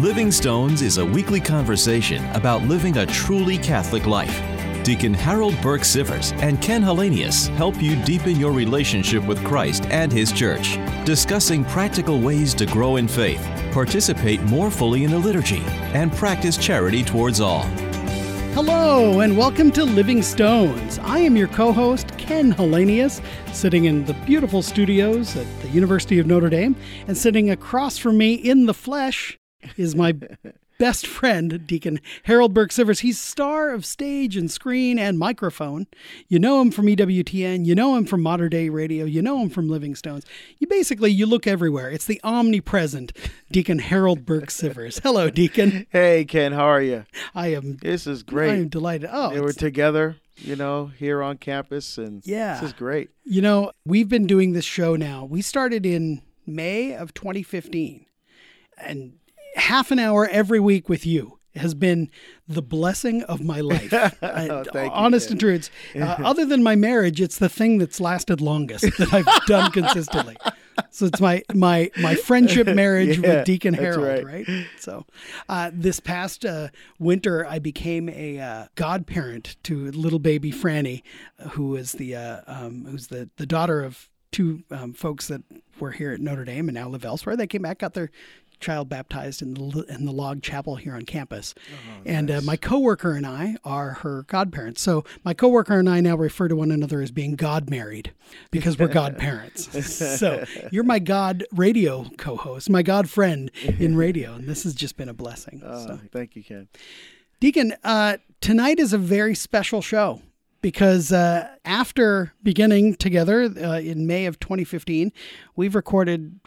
Living Stones is a weekly conversation about living a truly Catholic life. Deacon Harold Burke Sivers and Ken Hallenius help you deepen your relationship with Christ and His church, discussing practical ways to grow in faith, participate more fully in the liturgy, and practice charity towards all. Hello, and welcome to Living Stones. I am your co host, Ken Hallenius, sitting in the beautiful studios at the University of Notre Dame, and sitting across from me in the flesh is my best friend, Deacon Harold Burke Sivers. He's star of stage and screen and microphone. You know him from EWTN. You know him from Mater Dei Radio. You know him from Living Stones. You basically you look everywhere. It's the omnipresent Deacon Harold Burke Sivers. Hello, Deacon. Hey, Ken. How are you? I am. This is great. I am delighted. Oh, Yeah, we're together, you know, here on campus, and Yeah. this is great. You know, we've been doing this show now. We started in May of 2015. And half an hour every week with you has been the blessing of my life. Oh, you, honest Ken. and true. It's, uh, other than my marriage, it's the thing that's lasted longest that I've done consistently. So it's my my my friendship marriage Yeah, with Deacon Harold, right. right? So uh, this past uh, winter, I became a uh, godparent to little baby Franny, who is the uh, um, who's the the daughter of two um, folks that were here at Notre Dame and now live elsewhere. They came back, got their child baptized in the in the log chapel here on campus, and uh, my coworker and I are her godparents. So my coworker and I now refer to one another as being god married because we're godparents. so you're my god radio co-host, my god friend in radio, and this has just been a blessing. Uh, so. Thank you, Ken. Deacon, uh, tonight is a very special show because uh, after beginning together uh, in May of 2015, we've recorded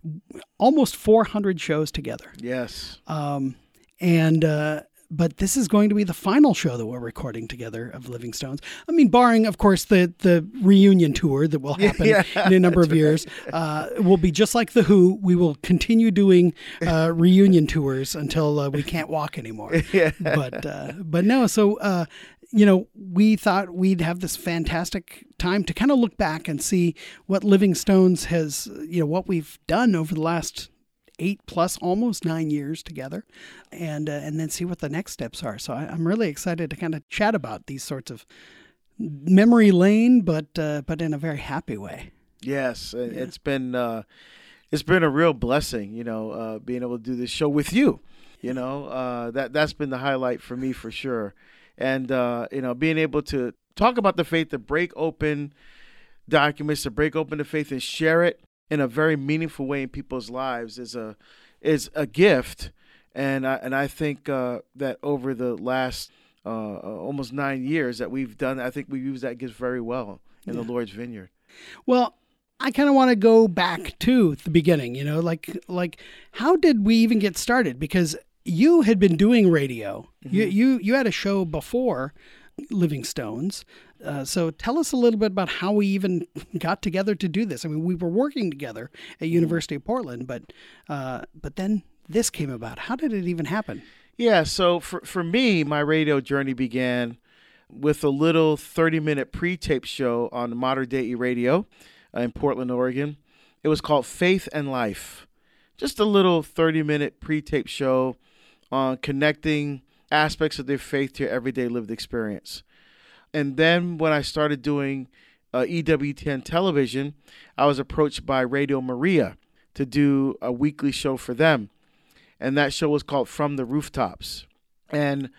almost 400 shows together. Yes. Um, and uh, but this is going to be the final show that we're recording together of Living Stones. I mean, barring, of course, the the reunion tour that will happen Yeah, in a number of years. Uh, will be just like the Who. We will continue doing uh, reunion tours until uh, we can't walk anymore. Yeah. But uh, but no, so. Uh, you know, we thought we'd have this fantastic time to kind of look back and see what Living Stones has, you know, what we've done over the last eight plus almost nine years together and uh, and then see what the next steps are so I, i'm really excited to kind of chat about these sorts of memory lane but uh, but in a very happy way Yes. and It's been uh, it's been a real blessing, you know, uh, being able to do this show with you. You know, uh, that that's been the highlight for me for sure. And uh, you know, being able to talk about the faith, to break open documents, to break open the faith and share it in a very meaningful way in people's lives is a is a gift. And I and I think uh, that over the last uh, almost nine years that we've done, I think we've used that gift very well in the Lord's vineyard. well i kind of want to go back to the beginning you know like like how did we even get started because you had been doing radio you you you had a show before living stones uh, so tell us a little bit about how we even got together to do this. I mean, we were working together at University of Portland, but uh, but then this came about. How did it even happen? Yeah, so for for me, my radio journey began with a little 30-minute pre-tape show on Mater Dei Radio uh, in Portland, Oregon. It was called Faith and Life. Just a little 30-minute pre-tape show on connecting aspects of their faith to everyday lived experience. And then when I started doing uh, EWTN television, I was approached by Radio Maria to do a weekly show for them and that show was called From the Rooftops. And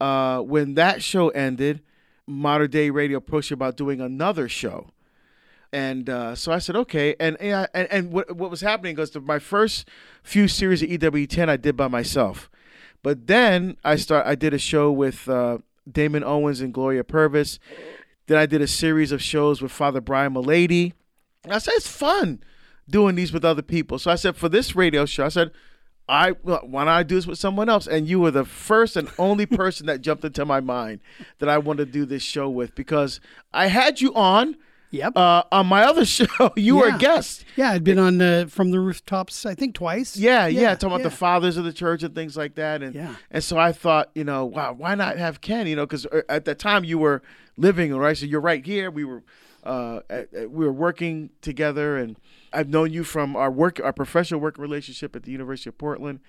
uh, when that show ended, Mater Dei Radio approached me about doing another show. And uh, so I said, okay. And and, and, what, what was happening was my first few series of EWTN I did by myself. But then I start I did a show with uh, Damon Owens and Gloria Purvis. Then I did a series of shows with Father Brian Mullady. I said it's fun doing these with other people. So I said for this radio show, I said I why don't I do this with someone else? And you were the first and only person that jumped into my mind that I wanted to do this show with because I had you on Yep. uh, on my other show. You were a guest. yeah, I'd been on uh, from the rooftops, I think twice. Yeah, yeah, talking about yeah. the fathers of the church and things like that. And Yeah. and so I thought, you know, wow, why not have Ken? You know, because at the time you were living, right? So you're right here. We were uh, at, at- we were working together, and I've known you from our work, our professional work relationship at the University of Portland.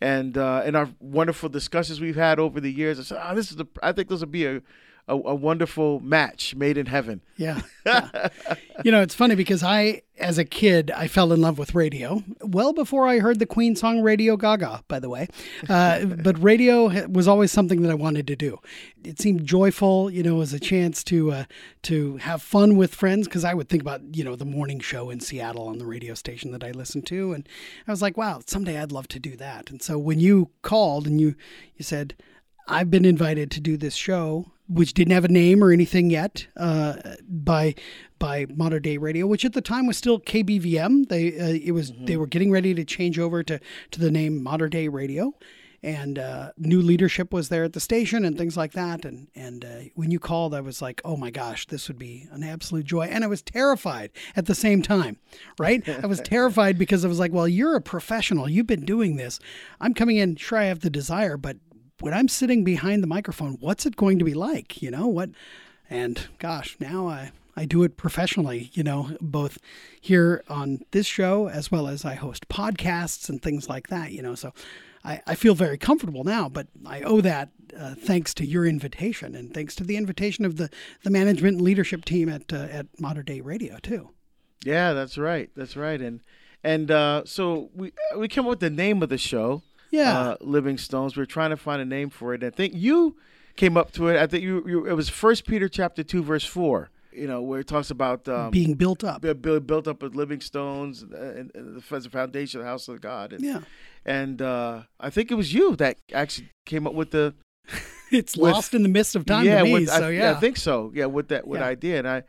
and uh, in our wonderful discussions we've had over the years, I said, "Oh, this is the. I think this will be a, a, a wonderful match made in heaven." Yeah. yeah. you know, it's funny because I, as a kid, I fell in love with radio well before I heard the Queen song Radio Gaga, by the way. Uh, but radio was always something that I wanted to do. It seemed joyful, you know, as a chance to uh, to have fun with friends because I would think about, you know, the morning show in Seattle on the radio station that I listened to. And I was like, wow, someday I'd love to do that. And so when you called and you, you said, I've been invited to do this show which didn't have a name or anything yet uh, by by Mater Dei Radio, which at the time was still KBVM. They uh, it was mm-hmm. they were getting ready to change over to to the name Mater Dei Radio, and uh, new leadership was there at the station and things like that. And and uh, when you called, I was like, oh my gosh, this would be an absolute joy, and I was terrified at the same time. Right, I was terrified because I was like, well, you're a professional, you've been doing this. I'm coming in, sure, I have the desire, but when I'm sitting behind the microphone, what's it going to be like? You know what? And gosh, now I I do it professionally. You know, both here on this show as well as I host podcasts and things like that. You know, so I, I feel very comfortable now. But I owe that uh, thanks to your invitation and thanks to the invitation of the the management and leadership team at uh, at Mater Dei Radio too. Yeah, that's right. That's right. And and uh, so we we came up with the name of the show yeah. Uh, Living Stones. We are trying to find a name for it. I think you came up to it. I think you, you it was First Peter chapter two verse four. You know where it talks about um, being built up, built, built up with living stones and, and the foundation of the house of God. And, yeah, and uh, I think it was you that actually came up with the. it's with, lost in the midst of time yeah, me. With, so I, yeah. I think so. Yeah, with that with yeah. idea, and I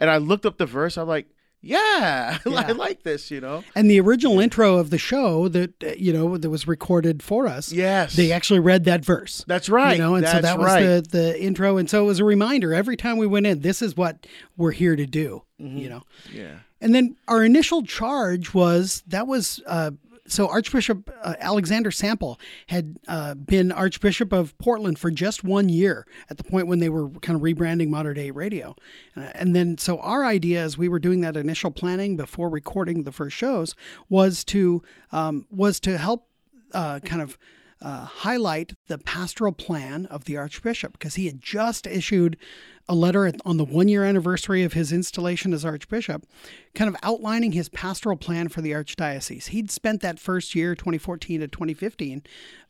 and I looked up the verse. I'm like, yeah, yeah. I like this, you know. And the original intro of the show that uh, you know that was recorded for us. Yes, they actually read that verse. That's right. You know, and That's so that was right. the the intro, and so it was a reminder every time we went in. This is what we're here to do. Mm-hmm. You know. Yeah. And then our initial charge was that was uh, so Archbishop uh, Alexander Sample had uh, been Archbishop of Portland for just one year at the point when they were kind of rebranding Mater Dei Radio. Uh, and then, so our idea as we were doing that initial planning before recording the first shows was to um, was to help uh, kind of uh, highlight the pastoral plan of the Archbishop because he had just issued a letter on the one year anniversary of his installation as Archbishop, kind of outlining his pastoral plan for the Archdiocese. He'd spent that first year, 2014 to 2015,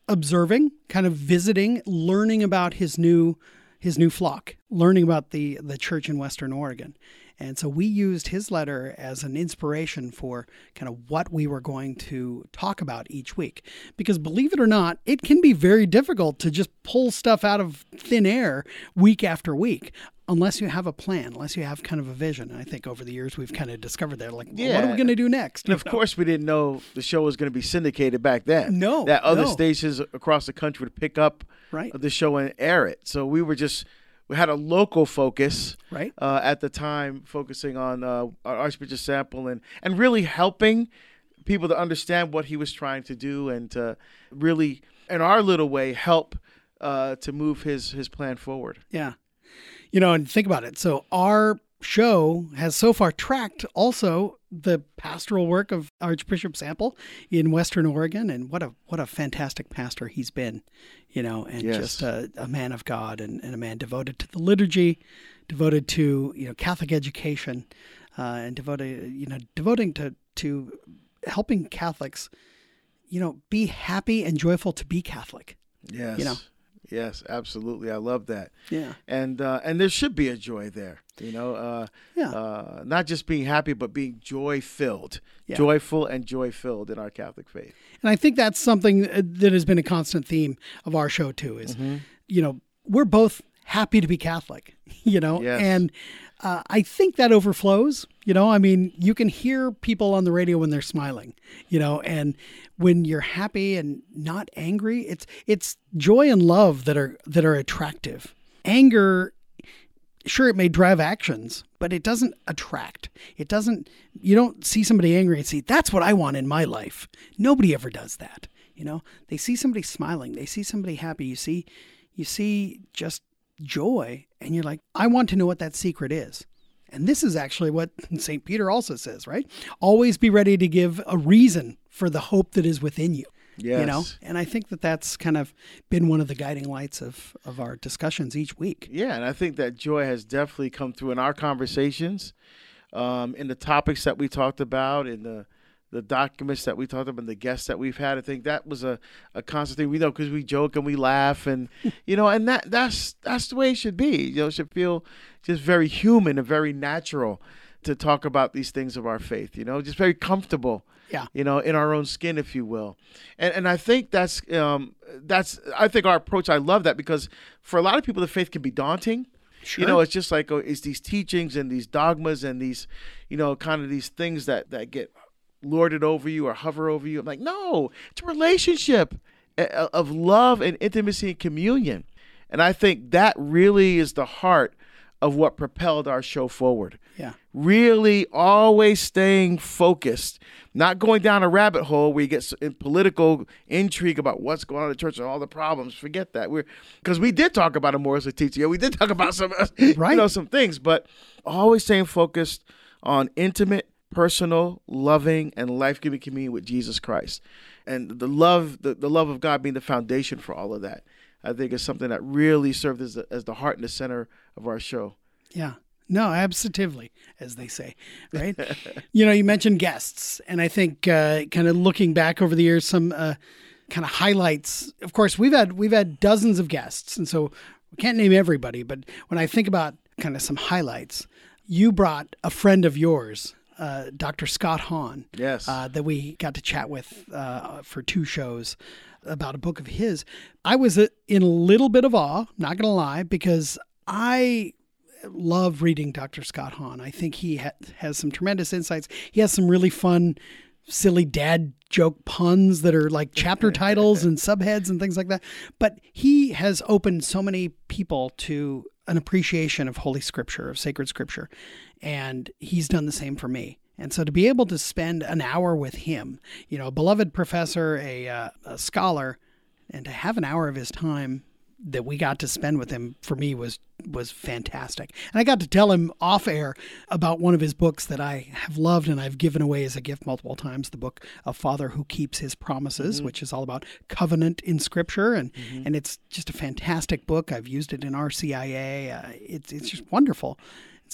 observing, kind of visiting, learning about his new his new flock, learning about the the church in Western Oregon. And so we used his letter as an inspiration for kind of what we were going to talk about each week. Because believe it or not, it can be very difficult to just pull stuff out of thin air week after week unless you have a plan, unless you have kind of a vision. And I think over the years we've kind of discovered that, like, yeah. what are we going to do next? And of know? course, we didn't know the show was going to be syndicated back then. No, that other no. stations across the country would pick up right. the show and air it. So we were just we had a local focus right uh, at the time, focusing on uh, Archbishop Sample and and really helping people to understand what he was trying to do and to really, in our little way, help uh, to move his his plan forward. Yeah, you know, and think about it. So our show has so far tracked also the pastoral work of Archbishop Sample in Western Oregon, and what a what a fantastic pastor he's been, you know, and yes. just a, a, man of God and, and, a man devoted to the liturgy, devoted to you know Catholic education, uh, and devoted you know devoting to to helping Catholics, you know, be happy and joyful to be Catholic. Yes. You know. Yes, absolutely. I love that. Yeah. And uh, and there should be a joy there. You know, uh, yeah. Uh, not just being happy, but being joy filled, yeah. joyful and joy filled in our Catholic faith. And I think that's something uh, that has been a constant theme of our show too. Is mm-hmm. you know we're both happy to be Catholic. You know, yes. and uh, I think that overflows. You know, I mean, you can hear people on the radio when they're smiling. You know, and when you're happy and not angry, it's it's joy and love that are that are attractive. Anger sure it may drive actions but it doesn't attract it doesn't you don't see somebody angry and see that's what i want in my life nobody ever does that you know they see somebody smiling they see somebody happy you see you see just joy and you're like i want to know what that secret is and this is actually what st peter also says right always be ready to give a reason for the hope that is within you Yes. You know, and I think that that's kind of been one of the guiding lights of of our discussions each week. Yeah, and I think that joy has definitely come through in our conversations, um, in the topics that we talked about, in the the documents that we talked about, and the guests that we've had. I think that was a, a constant thing. We know because we joke and we laugh, and you know, and that that's that's the way it should be. You know, it should feel just very human and very natural to talk about these things of our faith. You know, just very comfortable Yeah. you know, in our own skin, if you will. And and I think that's um, that's I think our approach. I love that because for a lot of people, the faith can be daunting. Sure. You know, it's just like oh, it's these teachings and these dogmas and these, you know, kind of these things that that get lorded over you or hover over you. I'm like, no, it's a relationship of love and intimacy and communion. And I think that really is the heart of what propelled our show forward yeah. really always staying focused, not going down a rabbit hole where you get in political intrigue about what's going on in the church and all the problems. Forget that. We're because we did talk about a teacher. Yeah, we did talk about some, right. you know, some things, but always staying focused on intimate, personal, loving, and life-giving communion with Jesus Christ, and the love, the, the love of God being the foundation for all of that. I think is something that really served as the, as the heart and the center of our show. Yeah. No, absolutely, as they say, right? you know, you mentioned guests, and I think uh, kind of looking back over the years, some uh, kind of highlights. Of course, we've had we've had dozens of guests, and so we can't name everybody. But when I think about kind of some highlights, you brought a friend of yours, uh, Dr. Scott Hahn, Yes. uh, that we got to chat with uh, for two shows about a book of his. I was uh, in a little bit of awe, not going to lie, because I love reading Dr. Scott Hahn. I think he ha- has some tremendous insights. He has some really fun, silly dad joke puns that are like chapter titles and subheads and things like that. But he has opened so many people to an appreciation of Holy Scripture, of sacred Scripture. And he's done the same for me. And so to be able to spend an hour with him, you know, a beloved professor, a, uh, a scholar, and to have an hour of his time that we got to spend with him for me was was fantastic. And I got to tell him off air about one of his books that I have loved and I've given away as a gift multiple times, the book A Father Who Keeps His Promises, which is all about covenant in scripture and and it's just a fantastic book. I've used it in RCIA. Uh, it's it's just wonderful.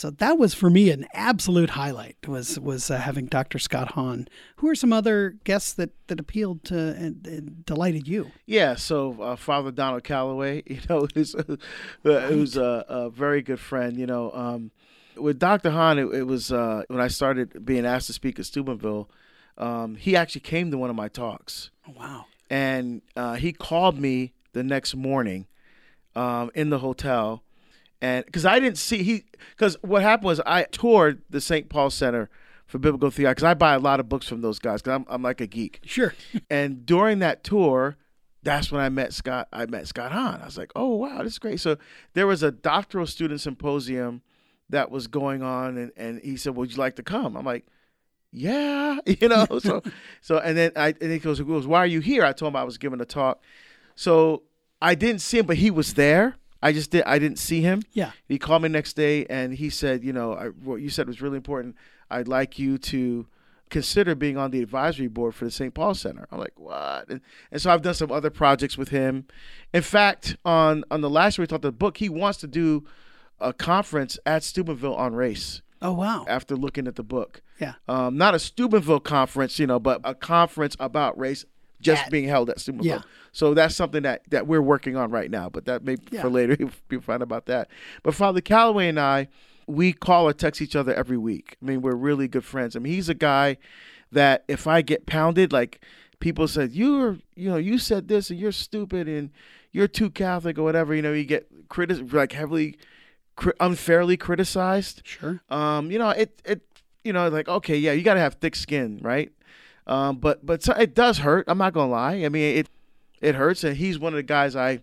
So that was for me an absolute highlight was was uh, having Dr. Scott Hahn. Who are some other guests that that appealed to and, and delighted you? Yeah, so uh, Father Donald Calloway, you know, who's, uh, who's a, a very good friend. You know, um, with Dr. Hahn, it, it was uh, when I started being asked to speak at Steubenville. Um, he actually came to one of my talks, Oh, wow. and uh, he called me the next morning um, in the hotel, and because I didn't see he, because what happened was I toured the St. Paul Center for Biblical Theology because I buy a lot of books from those guys because I'm I'm like a geek. Sure. And during that tour, that's when I met Scott. I met Scott Hahn. I was like, oh wow, this is great. So there was a doctoral student symposium that was going on, and, and he said, would you like to come? I'm like, yeah, you know. So so and then I and he goes, he goes, why are you here? I told him I was giving a talk. So I didn't see him, but he was there. I just did. I didn't see him. Yeah. He called me next day and he said, you know, I, what you said was really important. I'd like you to consider being on the advisory board for the St. Paul Center. I'm like, what? And, and so I've done some other projects with him. In fact, on on the last year we talked the book, he wants to do a conference at Steubenville on race Oh wow. after looking at the book. Yeah. Um, not a Steubenville conference, you know, but a conference about race just At- being held at Steubenville. Yeah. So that's something that, that we're working on right now, but that may Yeah. for later people find out about that. But Father Calloway and I, we call or text each other every week. I mean, we're really good friends. I mean, he's a guy that if I get pounded, like people said, you're, you know, you said this and you're stupid and you're too Catholic or whatever, you know, you get critic like heavily, cri- unfairly criticized Sure. um, you know, it it you know, like okay, yeah, you got to have thick skin, right? Um, but but it does hurt. I'm not gonna lie. I mean, it it hurts, and he's one of the guys I,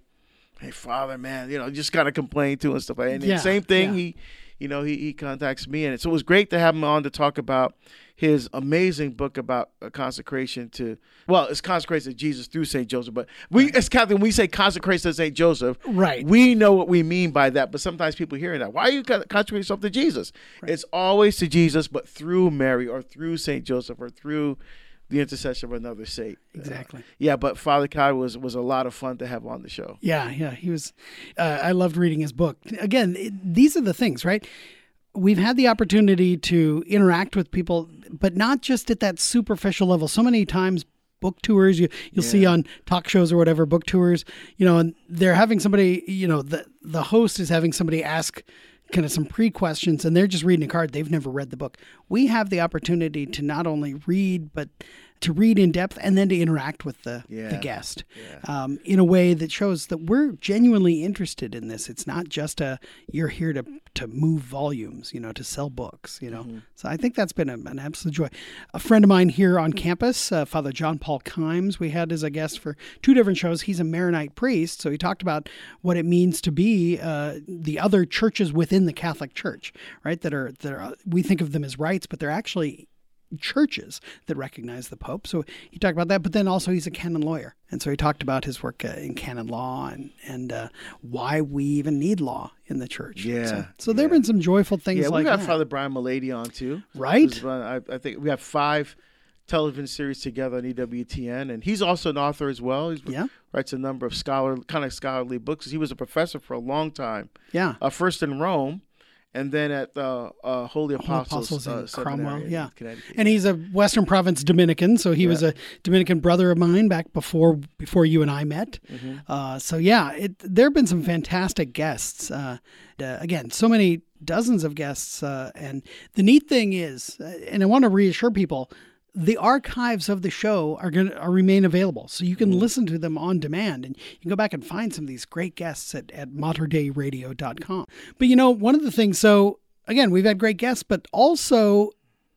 hey, father, man, you know, just of complain to and stuff like that. And Yeah, same thing, yeah. he, you know, he he contacts me, and so it was great to have him on to talk about his amazing book about uh, consecration to well, it's consecration to Jesus through Saint Joseph. But we as Catholic, when we say consecration to Saint Joseph, Right. we know what we mean by that, but sometimes people hearing that, why are you con- consecrating yourself to Jesus? It's always to Jesus, but through Mary or through Saint Joseph or through the intercession of another saint. Exactly. Uh, yeah, but Father Kai was was a lot of fun to have on the show. Yeah, yeah, he was. Uh, I loved reading his book. Again, it, these are the things, right? We've had the opportunity to interact with people, but not just at that superficial level. So many times, book tours you you'll yeah. see on talk shows or whatever book tours, you know, and they're having somebody, you know, the the host is having somebody ask kind of some pre questions and they're just reading a card. They've never read the book. We have the opportunity to not only read, but to read in depth and then to interact with the, yeah. the guest yeah. um, in a way that shows that we're genuinely interested in this. It's not just a you're here to to move volumes, you know, to sell books, you know. Mm-hmm. So I think that's been a, an absolute joy. A friend of mine here on campus, uh, Father John Paul Kimes, we had as a guest for two different shows. He's a Maronite priest, so he talked about what it means to be uh, the other churches within the Catholic Church, right? That are that are, we think of them as rites, but they're actually churches that recognize the Pope. So he talked about that, but then also he's a canon lawyer. And so he talked about his work uh, in canon law and, and uh, why we even need law in the church. Yeah. So, so there have been some joyful things yeah, like we got that. Father Brian Mullady on too. Right. I, I, think we have five television series together on EWTN. And he's also an author as well. He yeah. writes a number of scholar, kind of scholarly books. He was a professor for a long time. Yeah. Uh, first in Rome and then at the uh, Holy Apostles, Holy Apostles uh, in Cromwell, yeah. And he's a Western Province Dominican, so he yeah. was a Dominican brother of mine back before before you and I met. Mm-hmm. Uh, so yeah, it, there have been some fantastic guests. Uh, uh, again, so many dozens of guests, uh, and the neat thing is, and I want to reassure people, the archives of the show are going to remain available. So you can mm-hmm. listen to them on demand and you can go back and find some of these great guests at, at materdeiradio.com. But you know, one of the things, so again, we've had great guests, but also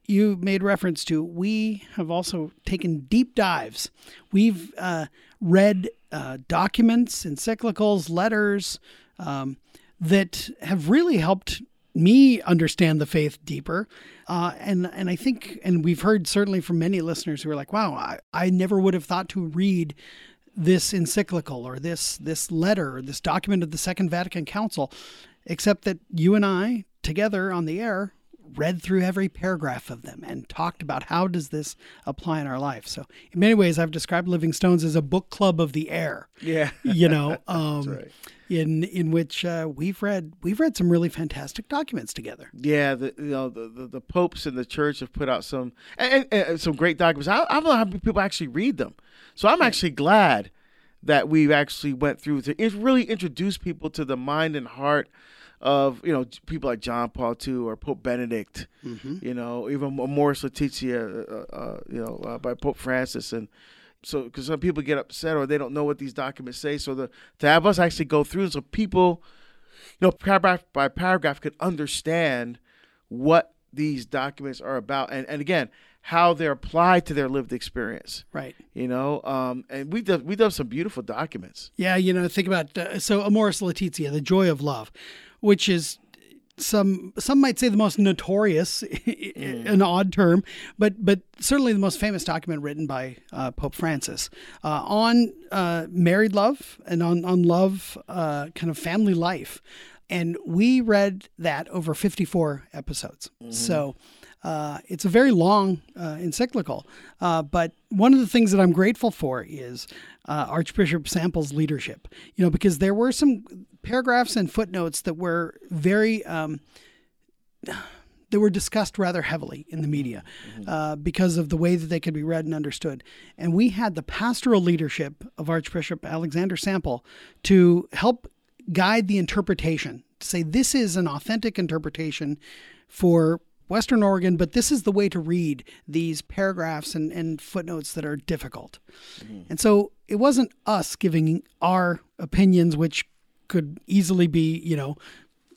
you made reference to, we have also taken deep dives. We've uh, read uh, documents, encyclicals, letters um, that have really helped me understand the faith deeper. Uh, and and I think, and we've heard certainly from many listeners who are like, "Wow, I, I never would have thought to read this encyclical or this this letter, or this document of the Second Vatican Council," except that you and I together on the air read through every paragraph of them and talked about how does this apply in our life. So in many ways, I've described Living Stones as a book club of the air. Yeah, you know. Um, right in in which uh, we've read we've read some really fantastic documents together. Yeah, the you know the, the, the popes and the church have put out some and, and, and some great documents. I, I, don't know how many people actually read them, so I'm actually glad that we actually went through to really introduce people to the mind and heart of you know people like John Paul II or Pope Benedict, mm-hmm. you know even Amoris Laetitia, uh, uh, you know uh, by Pope Francis and so because some people get upset or they don't know what these documents say. So the to have us actually go through so people, you know, paragraph by paragraph could understand what these documents are about, and and again how they're applied to their lived experience. Right. You know, um, and we done we done some beautiful documents. Yeah, you know, think about uh, so Amoris Laetitia, the joy of love, which is some some might say the most notorious, mm. an odd term, but but certainly the most famous document written by uh, Pope Francis uh, on uh, married love and on on love, uh, kind of family life, and we read that over fifty four episodes. Mm-hmm. So. Uh, it's a very long uh, encyclical, uh, but one of the things that I'm grateful for is uh, Archbishop Sample's leadership. You know, because there were some paragraphs and footnotes that were very. Um, they were discussed rather heavily in the media mm-hmm. uh, because of the way that they could be read and understood. And we had the pastoral leadership of Archbishop Alexander Sample to help guide the interpretation, to say this is an authentic interpretation for Western Oregon, but this is the way to read these paragraphs and, and footnotes that are difficult. Mm-hmm. And so it wasn't us giving our opinions, which could easily be, you know,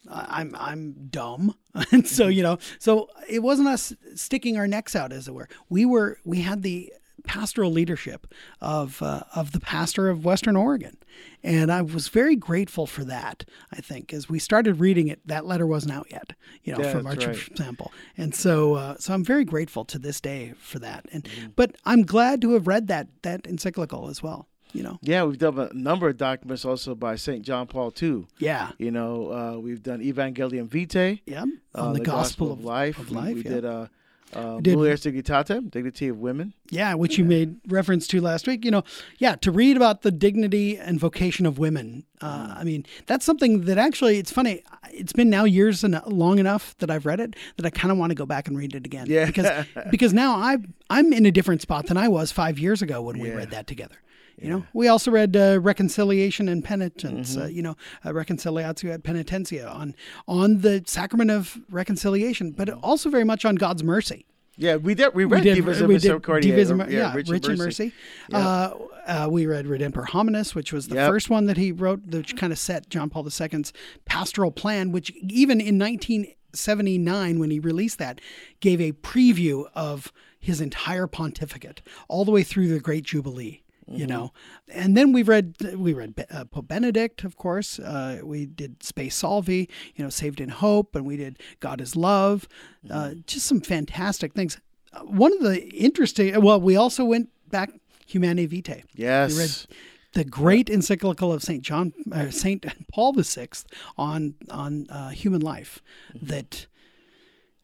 I'm I'm dumb, and so you know, so it wasn't us sticking our necks out, as it were. We were we had the pastoral leadership of uh, of the pastor of Western Oregon, and I was very grateful for that. I think as we started reading it, that letter wasn't out yet, you know, yeah, from Archbishop right. Sample, and so uh, so I'm very grateful to this day for that. And mm-hmm. but I'm glad to have read that that encyclical as well you know. Yeah, we've done a number of documents also by St. John Paul II. Yeah. You know, uh, we've done Evangelium Vitae. Yeah. On the, the Gospel, Gospel, of Life. Of life we, we yeah. did uh, uh, Did- Mulieris Dignitatem, Dignity of Women. Yeah, which you made reference to last week. You know, yeah, to read about the dignity and vocation of women. Uh, I mean, that's something that actually, it's funny. It's been now years and long enough that I've read it that I kind of want to go back and read it again. Yeah. Because because now I I'm in a different spot than I was five years ago when we Yeah. read that together. You know, we also read uh, reconciliation and penitence. Mm-hmm. Uh, you know, uh, reconciliatio et penitentia on on the sacrament of reconciliation, but Mm-hmm. also very much on God's mercy Yeah, we did. We we read did, we did Divisum- or- yeah, Rich, Rich in in Mercy. Mercy. Yeah. Uh, uh, we read Redemptor Hominis, which was the Yep. first one that he wrote, which kind of set John Paul II's pastoral plan, which even in 1979, when he released that, gave a preview of his entire pontificate all the way through the Great Jubilee. Mm-hmm. You know, and then we read we read uh, Pope Benedict, of course. Uh, we did Spe Salvi, you know, Saved in Hope, and we did God is Love. Uh, Mm-hmm. just some fantastic things. Uh, one of the interesting, well, we also went back Humanae Vitae. Yes. We read the great encyclical of Saint John, uh, Saint Paul VI on on uh, human life. Mm-hmm. That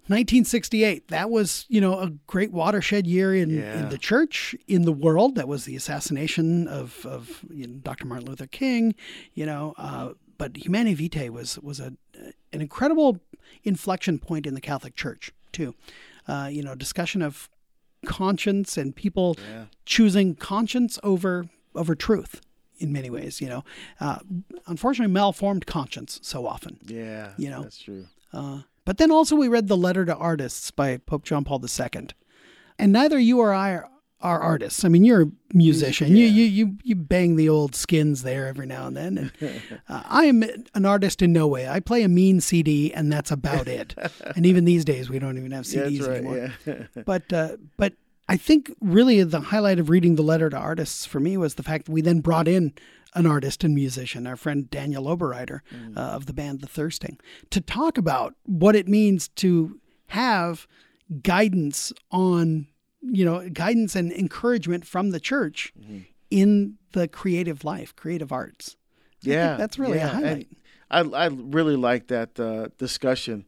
1968. That was you know a great watershed year in, Yeah. in the church, in the world. That was the assassination of of you know, Dr. Martin Luther King. You know, uh, but Humanae Vitae was was a an incredible inflection point in the Catholic Church too. Uh, you know, discussion of conscience and people Yeah. choosing conscience over over truth in many ways. You know, uh, unfortunately, malformed conscience so often. Yeah. You know. that's true. Uh, but then also we read the Letter to Artists by Pope John Paul II, and neither you or I are, are artists. I mean, you're a musician. You, Yeah. you you you bang the old skins there every now and then. And uh, I am an artist in no way. I play a mean CD, and that's about it. and even these days, we don't even have CDs right. anymore Yeah. but uh, but I think really the highlight of reading the letter to artists for me was the fact that we then brought in an artist and musician, our friend Daniel Oberreiter uh, of the band The Thirsting, to talk about what it means to have guidance on you know guidance and encouragement from the church in the creative life, creative arts. Yeah, that's really a yeah. and highlight. I I really like that uh, discussion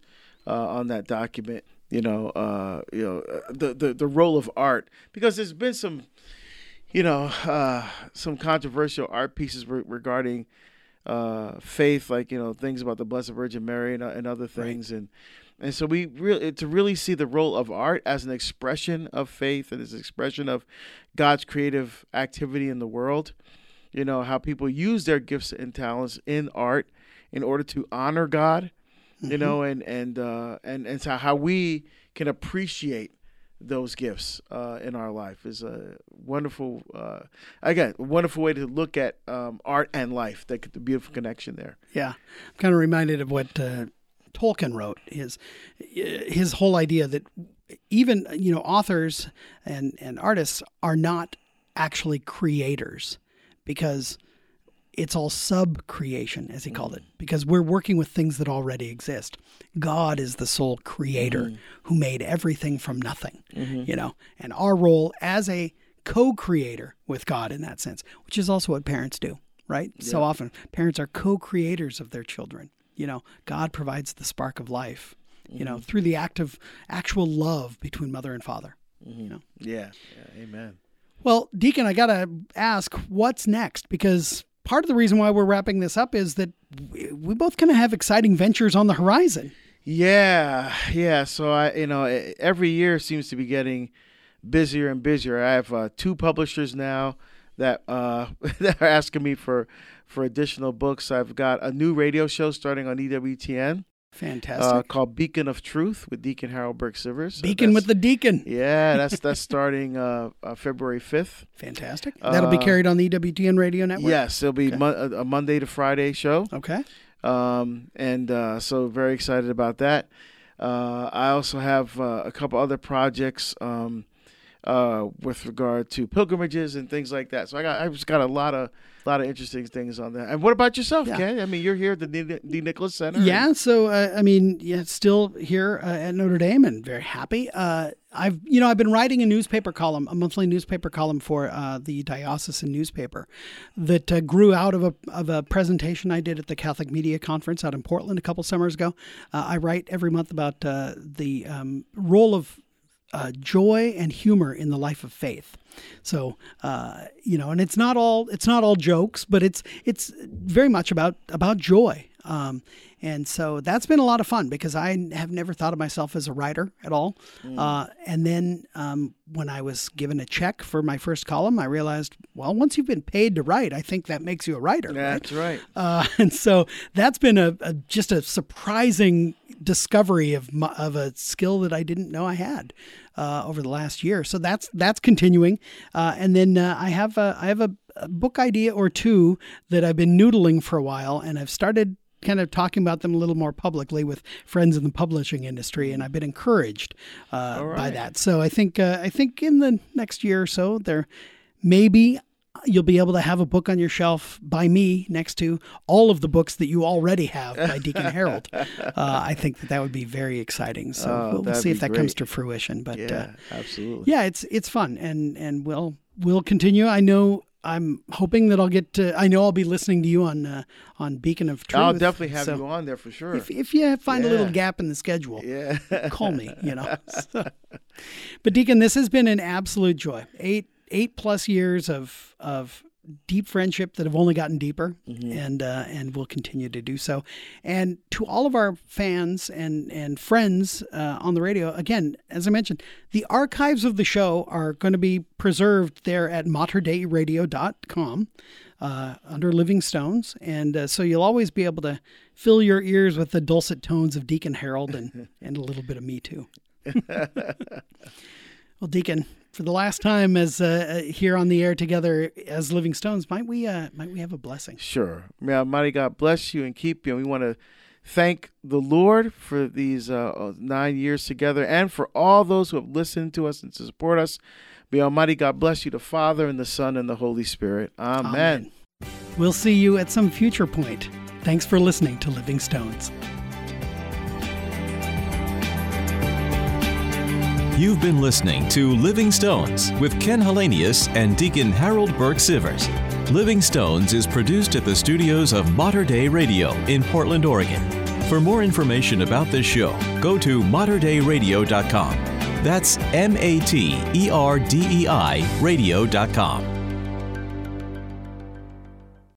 uh, on that document. You know, uh, you know uh, the, the the role of art because there's been some, you know, uh, some controversial art pieces re- regarding uh, faith, like you know things about the Blessed Virgin Mary and, uh, and other things, and and so we really to really see the role of art as an expression of faith and as an expression of God's creative activity in the world. You know how people use their gifts and talents in art in order to honor God. You know, and and uh, and and so how we can appreciate those gifts uh, in our life is a wonderful, uh, again, wonderful way to look at um, art and life. That the beautiful connection there. Yeah, I'm kind of reminded of what uh, Tolkien wrote. His his whole idea that even you know authors and and artists are not actually creators because it's all sub creation as he called it mm. because we're working with things that already exist. God is the sole creator mm. who made everything from nothing mm-hmm. you know? And our role as a co-creator with god in that sense which is also what parents do right? So often parents are co-creators of their children you know? God provides the spark of life you know mm-hmm. through the act of actual love between mother and father mm-hmm. you know? Yeah. yeah. Amen. well, Deacon, I got to ask, what's next? Because part of the reason why we're wrapping this up is that we, both kind of have exciting ventures on the horizon. Yeah, yeah. So I, you know, every year seems to be getting busier and busier. I have uh, two publishers now that uh, that are asking me for for additional books. I've got a new radio show starting on EWTN Fantastic. uh, called Beacon of Truth with Deacon Harold Burke Sivers. So Beacon with the Deacon. yeah, that's that's starting uh, uh, February fifth. Fantastic. That'll be Uh, carried on the EWTN radio network? Yes, it'll be Okay. mon- a, a Monday to Friday show. Okay. um, and uh, so very excited about that. Uh, I also have uh, a couple other projects um, uh, with regard to pilgrimages and things like that. So I got I just got a lot of lot of interesting things on that. And what about yourself, Yeah. Ken? I mean, you're here at the D. D. Nicola Center. Yeah, so uh, I mean, yeah, still here uh, at Notre Dame and very happy. Uh, I've you know I've been writing a newspaper column, a monthly newspaper column for uh, the diocesan newspaper, that uh, grew out of a of a presentation I did at the Catholic Media Conference out in Portland a couple summers ago. Uh, I write every month about uh, the um, role of uh, joy and humor in the life of faith. So uh, you know, and it's not all it's not all jokes, but it's it's very much about about joy. Um, and so that's been a lot of fun because I have never thought of myself as a writer at all. Mm. Uh, and then um, when I was given a check for my first column, I realized, well, once you've been paid to write, I think that makes you a writer. That's right. right. Uh, and so that's been a, a, just a surprising discovery of my, of a skill that I didn't know I had. Uh, over the last year, so that's that's continuing, uh, and then uh, I have a, I have a, a book idea or two that I've been noodling for a while, and I've started kind of talking about them a little more publicly with friends in the publishing industry, and I've been encouraged uh, right. by that. So I think uh, I think in the next year or so, there maybe you'll be able to have a book on your shelf by me next to all of the books that you already have by Deacon Harold. Uh, I think that that would be very exciting. So oh, we'll, we'll see if that great. comes to fruition. But yeah, uh, absolutely. Yeah, it's it's fun, and and we'll we'll continue. I know I'm hoping that I'll get to. I know I'll be listening to you on uh, on Beacon of Truth. I'll definitely have so you on there for sure. If, if you find yeah. a little gap in the schedule, yeah, call me. You know. So. But Deacon, this has been an absolute joy. Eight eight plus years of of deep friendship that have only gotten deeper mm-hmm. and uh, and will continue to do so. And to all of our fans and and friends uh, on the radio, again, as I mentioned, the archives of the show are going to be preserved there at materdeiradio.com. Uh, under Living Stones. And uh, so you'll always be able to fill your ears with the dulcet tones of Deacon Harold and, and a little bit of me too. well, Deacon, for the last time as uh, uh, here on the air together as Living Stones, might we uh, might we have a blessing? Sure. May Almighty God bless you and keep you. And we want to thank the Lord for these uh, uh, nine years together and for all those who have listened to us and to support us. May Almighty God bless you, the Father and the Son and the Holy Spirit. Amen. Amen. We'll see you at some future point. Thanks for listening to Living Stones. You've been listening to Living Stones with Ken Hallenius and Deacon Harold Burke Sivers. Living Stones is produced at the studios of Mater Dei Radio in Portland, Oregon. For more information about this show, go to materdeiradio.com. That's M A T E R D E I radio.com.